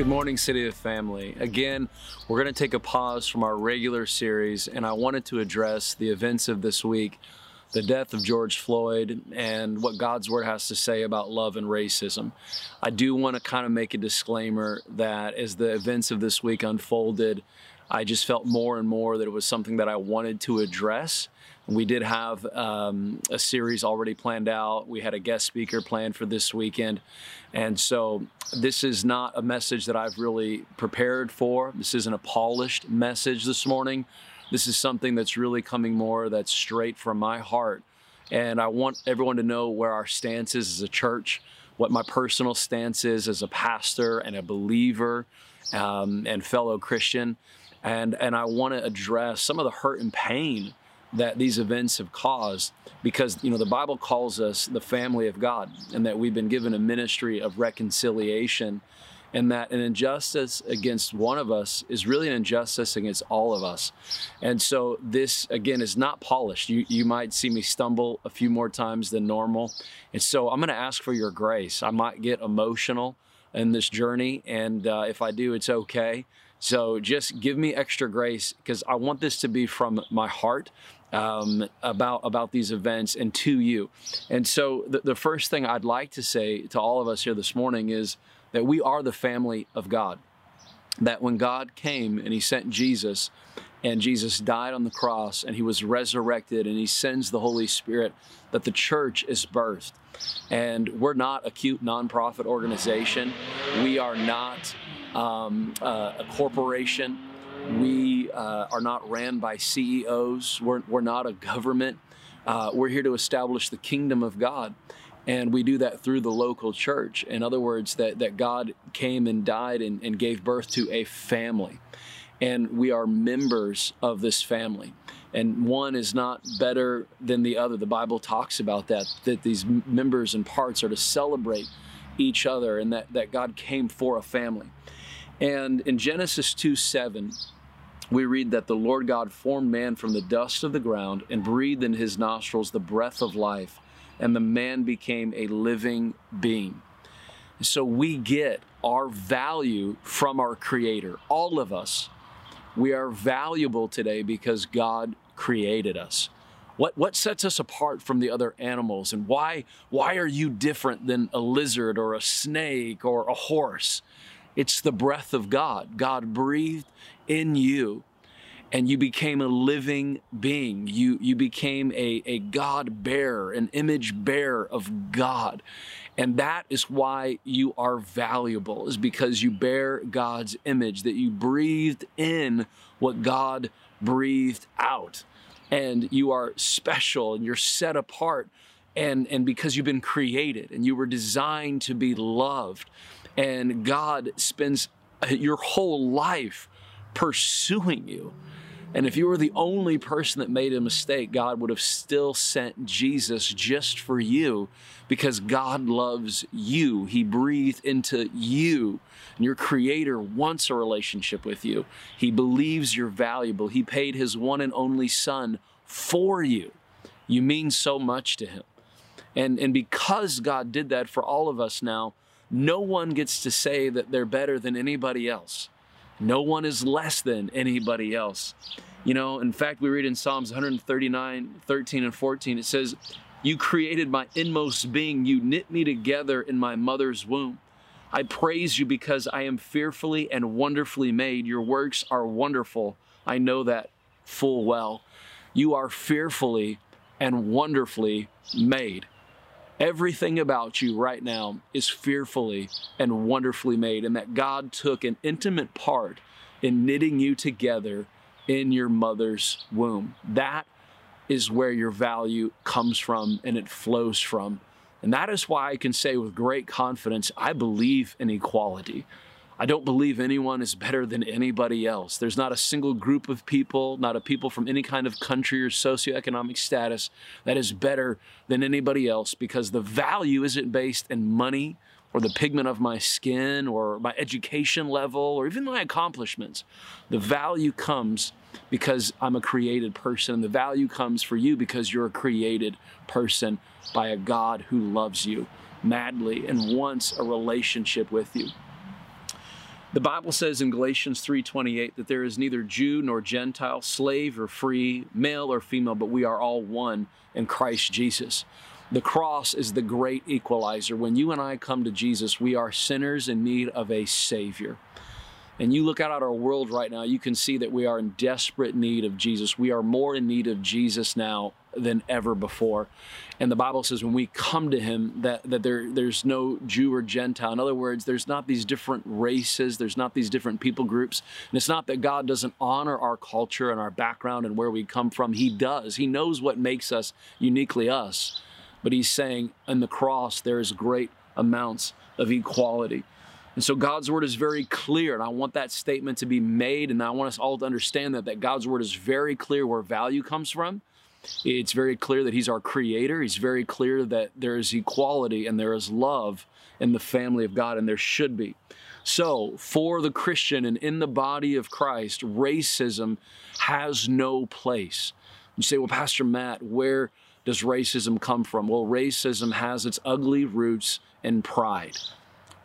Good morning, City of Family. Again, we're going to take a pause from our regular series, and I wanted to address the events of this week the death of George Floyd and what God's Word has to say about love and racism. I do want to kind of make a disclaimer that as the events of this week unfolded, I just felt more and more that it was something that I wanted to address. We did have um, a series already planned out. We had a guest speaker planned for this weekend. And so this is not a message that I've really prepared for. This isn't a polished message this morning. This is something that's really coming more that's straight from my heart. And I want everyone to know where our stance is as a church, what my personal stance is as a pastor and a believer um, and fellow Christian. And, and I want to address some of the hurt and pain that these events have caused because you know the bible calls us the family of god and that we've been given a ministry of reconciliation and that an injustice against one of us is really an injustice against all of us. And so this again is not polished. You you might see me stumble a few more times than normal. And so I'm going to ask for your grace. I might get emotional in this journey and uh, if I do it's okay. So just give me extra grace because I want this to be from my heart um, about about these events and to you. And so the, the first thing I'd like to say to all of us here this morning is that we are the family of God. That when God came and He sent Jesus, and Jesus died on the cross, and He was resurrected, and He sends the Holy Spirit, that the church is birthed. And we're not a cute nonprofit organization. We are not um, uh, a corporation. We uh, are not ran by CEOs. We're, we're not a government. Uh, we're here to establish the kingdom of God. And we do that through the local church. In other words, that, that God came and died and, and gave birth to a family. And we are members of this family. And one is not better than the other. The Bible talks about that, that these members and parts are to celebrate each other and that, that God came for a family. And in Genesis 2 7, we read that the Lord God formed man from the dust of the ground and breathed in his nostrils the breath of life and the man became a living being. So we get our value from our Creator. All of us, we are valuable today because God created us. What, what sets us apart from the other animals and why, why are you different than a lizard or a snake or a horse? It's the breath of God. God breathed in you and you became a living being. You, you became a, a God bearer, an image bearer of God. And that is why you are valuable, is because you bear God's image, that you breathed in what God breathed out. And you are special and you're set apart. And, and because you've been created and you were designed to be loved. And God spends uh, your whole life pursuing you and if you were the only person that made a mistake, God would have still sent Jesus just for you because God loves you. He breathed into you. And your Creator wants a relationship with you. He believes you're valuable. He paid His one and only Son for you. You mean so much to Him. And, and because God did that for all of us now, no one gets to say that they're better than anybody else. No one is less than anybody else. You know, in fact, we read in Psalms 139, 13, and 14, it says, You created my inmost being. You knit me together in my mother's womb. I praise you because I am fearfully and wonderfully made. Your works are wonderful. I know that full well. You are fearfully and wonderfully made. Everything about you right now is fearfully and wonderfully made, and that God took an intimate part in knitting you together in your mother's womb. That is where your value comes from and it flows from. And that is why I can say with great confidence I believe in equality. I don't believe anyone is better than anybody else. There's not a single group of people, not a people from any kind of country or socioeconomic status that is better than anybody else because the value isn't based in money or the pigment of my skin or my education level or even my accomplishments. The value comes because I'm a created person. And the value comes for you because you're a created person by a God who loves you madly and wants a relationship with you. The Bible says in Galatians 3:28 that there is neither Jew nor Gentile, slave or free, male or female, but we are all one in Christ Jesus. The cross is the great equalizer. When you and I come to Jesus, we are sinners in need of a Savior. And you look out at our world right now, you can see that we are in desperate need of Jesus. We are more in need of Jesus now than ever before. And the Bible says when we come to him that, that there, there's no Jew or Gentile. In other words, there's not these different races, there's not these different people groups. And it's not that God doesn't honor our culture and our background and where we come from. He does. He knows what makes us uniquely us. But he's saying in the cross there is great amounts of equality. And so God's word is very clear, and I want that statement to be made, and I want us all to understand that that God's word is very clear where value comes from. It's very clear that He's our creator. He's very clear that there is equality and there is love in the family of God, and there should be. So, for the Christian and in the body of Christ, racism has no place. You say, well, Pastor Matt, where does racism come from? Well, racism has its ugly roots in pride.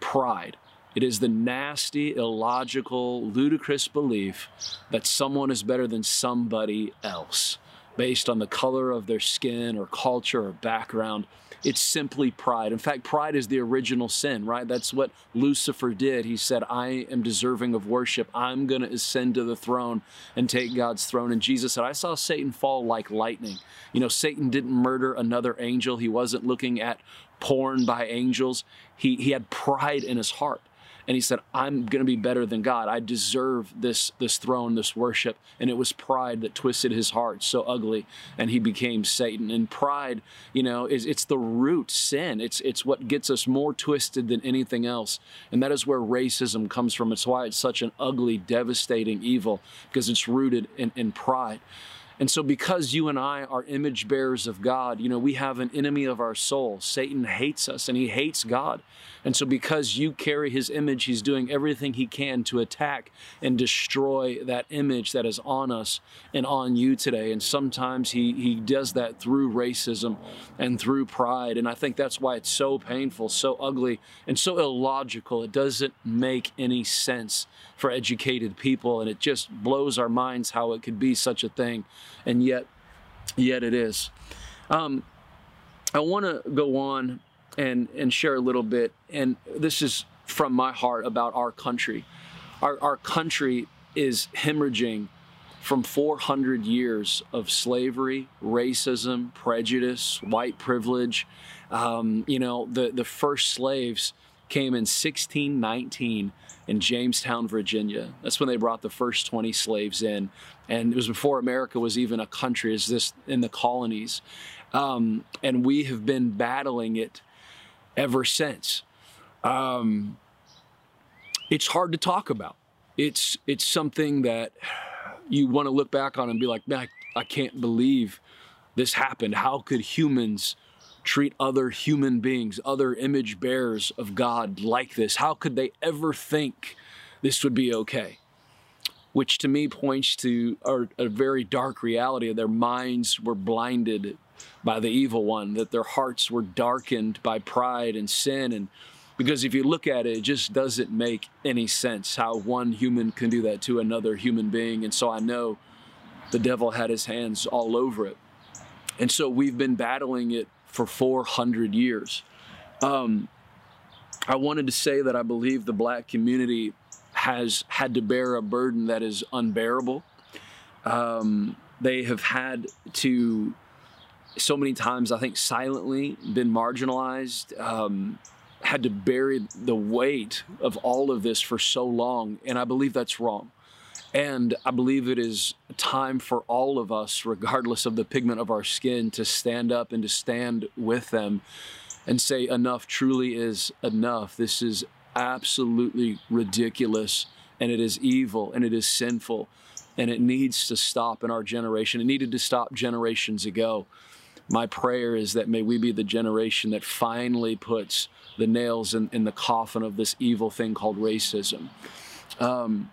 Pride. It is the nasty, illogical, ludicrous belief that someone is better than somebody else based on the color of their skin or culture or background. It's simply pride. In fact, pride is the original sin, right? That's what Lucifer did. He said, I am deserving of worship. I'm going to ascend to the throne and take God's throne. And Jesus said, I saw Satan fall like lightning. You know, Satan didn't murder another angel, he wasn't looking at porn by angels. He, he had pride in his heart and he said i'm going to be better than god. I deserve this this throne this worship. And it was pride that twisted his heart so ugly and he became satan. And pride you know is it's the root sin. It's it's what gets us more twisted than anything else. And that is where racism comes from. It's why it's such an ugly devastating evil because it's rooted in, in pride and so, because you and I are image bearers of God, you know, we have an enemy of our soul. Satan hates us and he hates God. And so, because you carry his image, he's doing everything he can to attack and destroy that image that is on us and on you today. And sometimes he, he does that through racism and through pride. And I think that's why it's so painful, so ugly, and so illogical. It doesn't make any sense for educated people. And it just blows our minds how it could be such a thing. And yet, yet it is. Um, I want to go on and, and share a little bit. And this is from my heart about our country. Our, our country is hemorrhaging from 400 years of slavery, racism, prejudice, white privilege. Um, you know, the, the first slaves came in 1619 in Jamestown, Virginia. That's when they brought the first 20 slaves in. And it was before America was even a country, as this in the colonies. Um, and we have been battling it ever since. Um, it's hard to talk about. It's it's something that you want to look back on and be like, man, I, I can't believe this happened. How could humans treat other human beings, other image bearers of God like this? How could they ever think this would be okay? Which to me points to a, a very dark reality. Their minds were blinded by the evil one, that their hearts were darkened by pride and sin. And because if you look at it, it just doesn't make any sense how one human can do that to another human being. And so I know the devil had his hands all over it. And so we've been battling it for 400 years. Um, I wanted to say that I believe the black community has had to bear a burden that is unbearable. Um, they have had to, so many times, I think, silently been marginalized, um, had to bury the weight of all of this for so long. And I believe that's wrong. And I believe it is time for all of us, regardless of the pigment of our skin, to stand up and to stand with them and say, enough truly is enough. This is absolutely ridiculous and it is evil and it is sinful and it needs to stop in our generation. It needed to stop generations ago. My prayer is that may we be the generation that finally puts the nails in, in the coffin of this evil thing called racism. Um,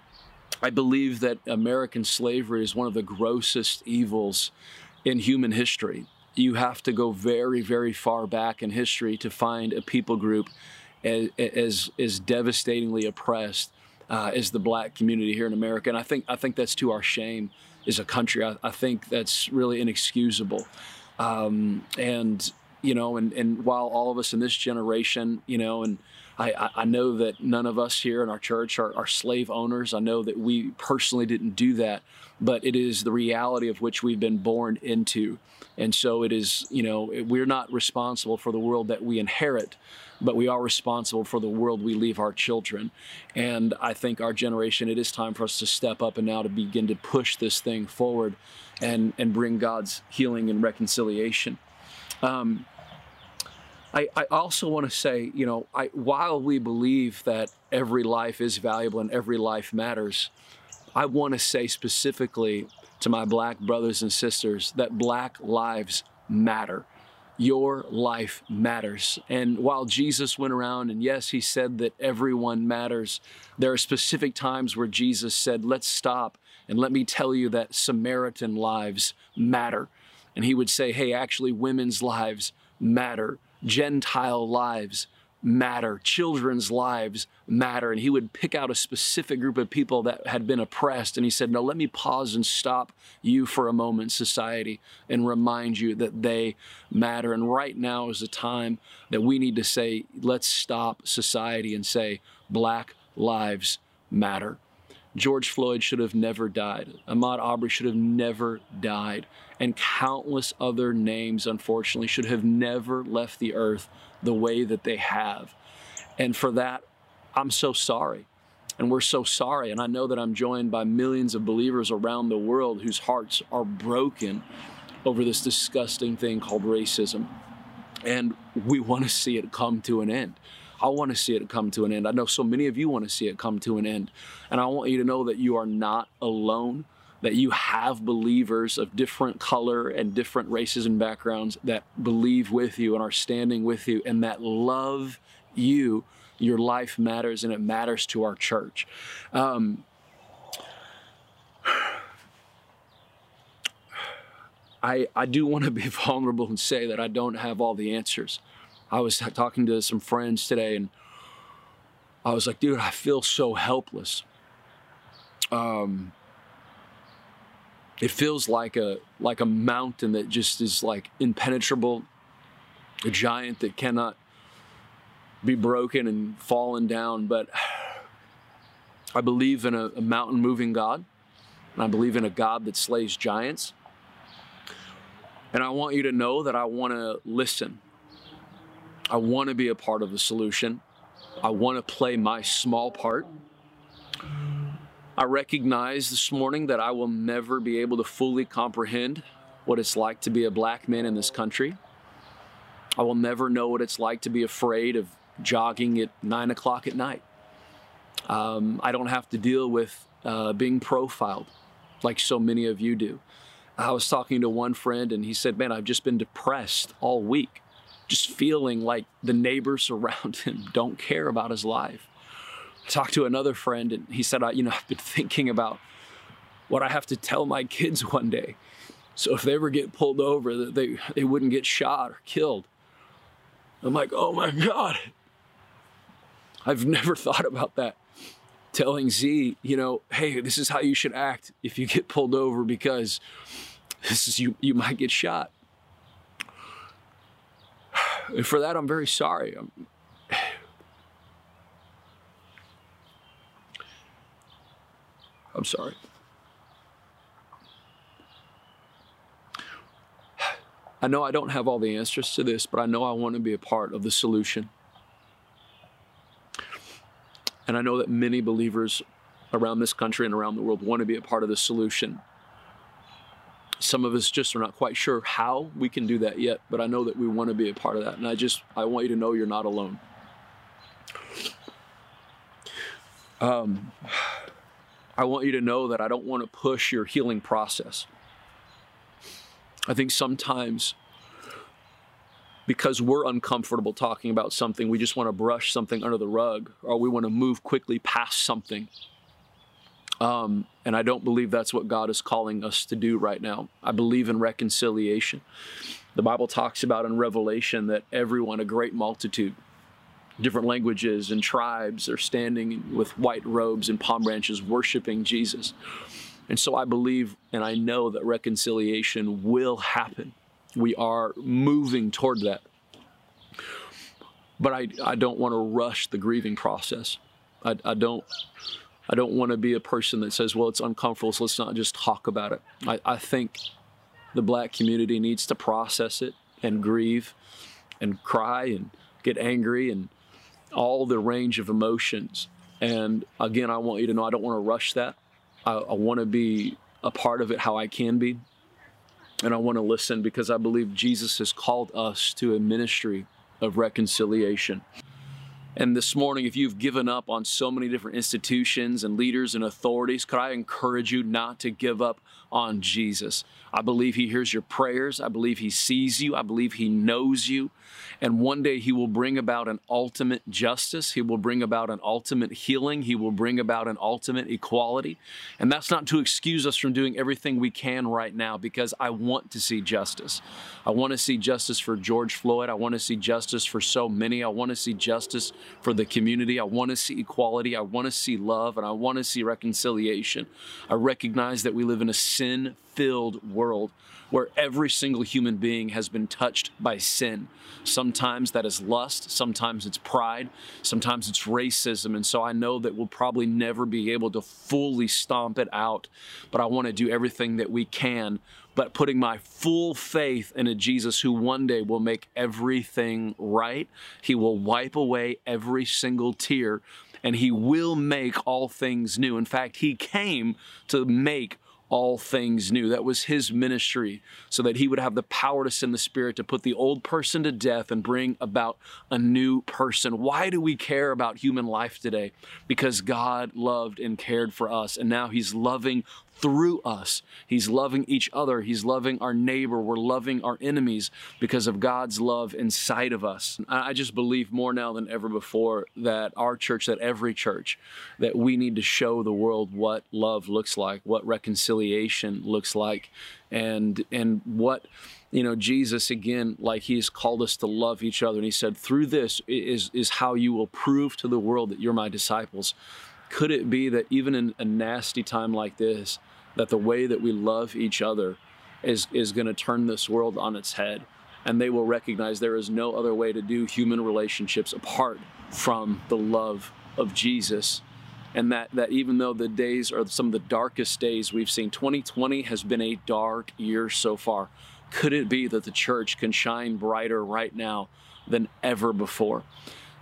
I believe that American slavery is one of the grossest evils in human history. You have to go very, very far back in history to find a people group as, as, as devastatingly oppressed uh, as the black community here in America. And I think I think that's to our shame as a country. I, I think that's really inexcusable. Um, and you know, and and while all of us in this generation, you know, and I, I know that none of us here in our church are, are, slave owners. I know that we personally didn't do that, but it is the reality of which we've been born into. And so it is, you know, we're not responsible for the world that we inherit, but we are responsible for the world we leave our children. And I think our generation, it is time for us to step up and now to begin to push this thing forward and, and bring God's healing and reconciliation. Um, I, I, also want to say, you know, I, while we believe that every life is valuable and every life matters, I want to say specifically to my black brothers and sisters that black lives matter your life matters. And while Jesus went around and yes, he said that everyone matters, there are specific times where Jesus said, let's stop and let me tell you that Samaritan lives matter. And he would say, hey, actually, women's lives matter, Gentile lives matter, children's lives matter. And he would pick out a specific group of people that had been oppressed. And he said, No, let me pause and stop you for a moment, society, and remind you that they matter. And right now is the time that we need to say, Let's stop society and say, Black lives matter. George Floyd should have never died. Ahmaud Arbery should have never died. And countless other names, unfortunately, should have never left the earth the way that they have. And for that, I'm so sorry. And we're so sorry. And I know that I'm joined by millions of believers around the world whose hearts are broken over this disgusting thing called racism. And we want to see it come to an end. I want to see it come to an end. I know so many of you want to see it come to an end. And I want you to know that you are not alone, that you have believers of different color and different races and backgrounds that believe with you and are standing with you and that love you. Your life matters and it matters to our church. Um, I, I do want to be vulnerable and say that I don't have all the answers. I was talking to some friends today and I was like, dude, I feel so helpless. Um, it feels like a like a mountain that just is like impenetrable, a giant that cannot be broken and fallen down. But I believe in a, a mountain moving God, and I believe in a God that slays giants. And I want you to know that I want to listen. I want to be a part of the solution. I want to play my small part. I recognize this morning that I will never be able to fully comprehend what it's like to be a black man in this country. I will never know what it's like to be afraid of jogging at nine o'clock at night. Um, I don't have to deal with uh, being profiled like so many of you do. I was talking to one friend and he said, Man, I've just been depressed all week just feeling like the neighbors around him don't care about his life. I talked to another friend and he said, You know, I've been thinking about what I have to tell my kids one day. So if they ever get pulled over, that they, they wouldn't get shot or killed. I'm like, oh my God. I've never thought about that. Telling Z, you know, hey, this is how you should act if you get pulled over because this is you you might get shot. And for that, I'm very sorry. I'm, I'm sorry. I know I don't have all the answers to this, but I know I want to be a part of the solution. And I know that many believers around this country and around the world want to be a part of the solution. Some of us just are not quite sure how we can do that yet, but I know that we want to be a part of that. And I just, I want you to know you're not alone. Um, I want you to know that I don't want to push your healing process. I think sometimes because we're uncomfortable talking about something, we just want to brush something under the rug or we want to move quickly past something um, and I don't believe that's what God is calling us to do right now. I believe in reconciliation. The Bible talks about in Revelation that everyone, a great multitude, different languages and tribes are standing with white robes and palm branches worshiping Jesus. And so I believe and I know that reconciliation will happen. We are moving toward that. But I, I don't want to rush the grieving process. I, I don't I don't want to be a person that says, well, it's uncomfortable, so let's not just talk about it. I, I think the black community needs to process it and grieve and cry and get angry and all the range of emotions. And again, I want you to know I don't want to rush that. I, I want to be a part of it how I can be. And I want to listen because I believe Jesus has called us to a ministry of reconciliation. And this morning, if you've given up on so many different institutions and leaders and authorities, could I encourage you not to give up on Jesus? I believe He hears your prayers. I believe He sees you. I believe He knows you. And one day He will bring about an ultimate justice. He will bring about an ultimate healing. He will bring about an ultimate equality. And that's not to excuse us from doing everything we can right now because I want to see justice. I want to see justice for George Floyd. I want to see justice for so many. I want to see justice for the community. I want to see equality. I want to see love and I want to see reconciliation. I recognize that we live in a sin filled world where every single human being has been touched by sin. Sometimes that is lust, sometimes it's pride, sometimes it's racism. And so I know that we'll probably never be able to fully stomp it out, but I want to do everything that we can. But putting my full faith in a Jesus who one day will make everything right. He will wipe away every single tear and he will make all things new. In fact, he came to make all things new. That was his ministry, so that he would have the power to send the Spirit to put the old person to death and bring about a new person. Why do we care about human life today? Because God loved and cared for us, and now he's loving through us. He's loving each other. He's loving our neighbor. We're loving our enemies because of God's love inside of us. I just believe more now than ever before that our church, that every church, that we need to show the world what love looks like, what reconciliation looks like, and and what you know jesus again like he's called us to love each other and he said through this is is how you will prove to the world that you're my disciples could it be that even in a nasty time like this that the way that we love each other is, is going to turn this world on its head. And they will recognize there is no other way to do human relationships apart from the love of Jesus. And that, that even though the days are some of the darkest days we've seen, 2020 has been a dark year so far. Could it be that the church can shine brighter right now than ever before?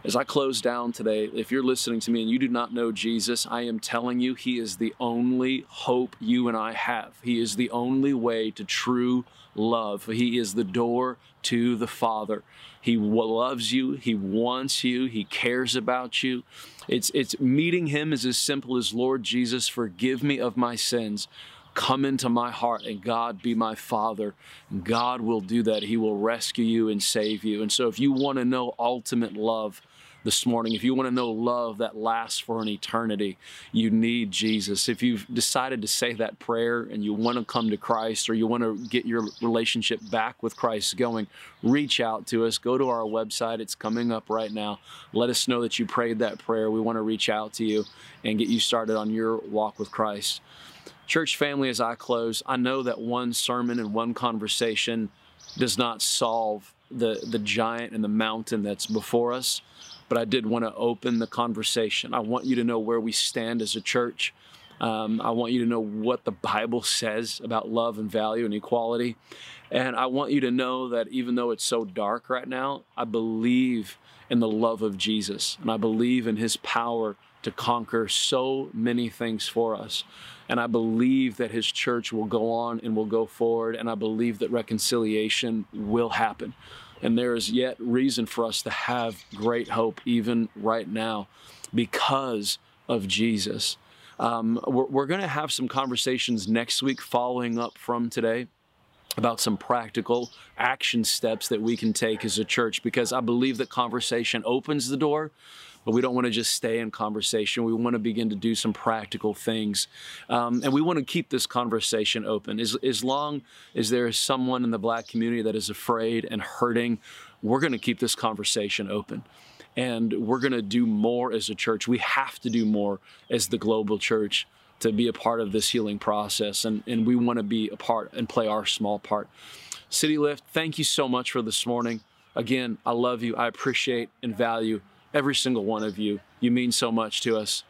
As I close down today, if you're listening to me and you do not know Jesus, I am telling you, He is the only hope you and I have. He is the only way to true love. He is the door to the Father. He loves you. He wants you. He cares about you. It's, it's meeting Him is as simple as Lord Jesus, forgive me of my sins come into my heart and God be my Father. God will do that. He will rescue you and save you. And so, if you want to know ultimate love, this morning. If you want to know love that lasts for an eternity, you need Jesus. If you've decided to say that prayer and you want to come to Christ or you want to get your relationship back with Christ going, reach out to us. Go to our website. It's coming up right now. Let us know that you prayed that prayer. We want to reach out to you and get you started on your walk with Christ. Church family, as I close, I know that one sermon and one conversation does not solve the, the giant and the mountain that's before us but I did want to open the conversation. I want you to know where we stand as a church. Um, I want you to know what the Bible says about love and value and equality. And I want you to know that even though it's so dark right now, I believe in the love of Jesus and I believe in his power to conquer so many things for us. And I believe that his church will go on and will go forward. And I believe that reconciliation will happen. And there is yet reason for us to have great hope even right now because of Jesus. Um, we're, we're going to have some conversations next week following up from today about some practical action steps that we can take as a church because I believe that conversation opens the door but we don't want to just stay in conversation. We want to begin to do some practical things. Um, and we want to keep this conversation open. As, as long as there is someone in the black community that is afraid and hurting, we're going to keep this conversation open and we're going to do more as a church. We have to do more as the global church to be a part of this healing process, and, and we want to be a part and play our small part. City Lift, thank you so much for this morning. Again, I love you. I appreciate and value every single one of you. You mean so much to us.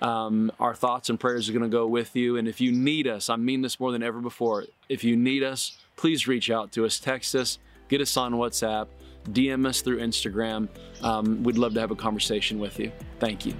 Um, our thoughts and prayers are going to go with you. And if you need us, I mean this more than ever before. If you need us, please reach out to us, text us, get us on WhatsApp, DM us through Instagram. Um, we'd love to have a conversation with you. Thank you.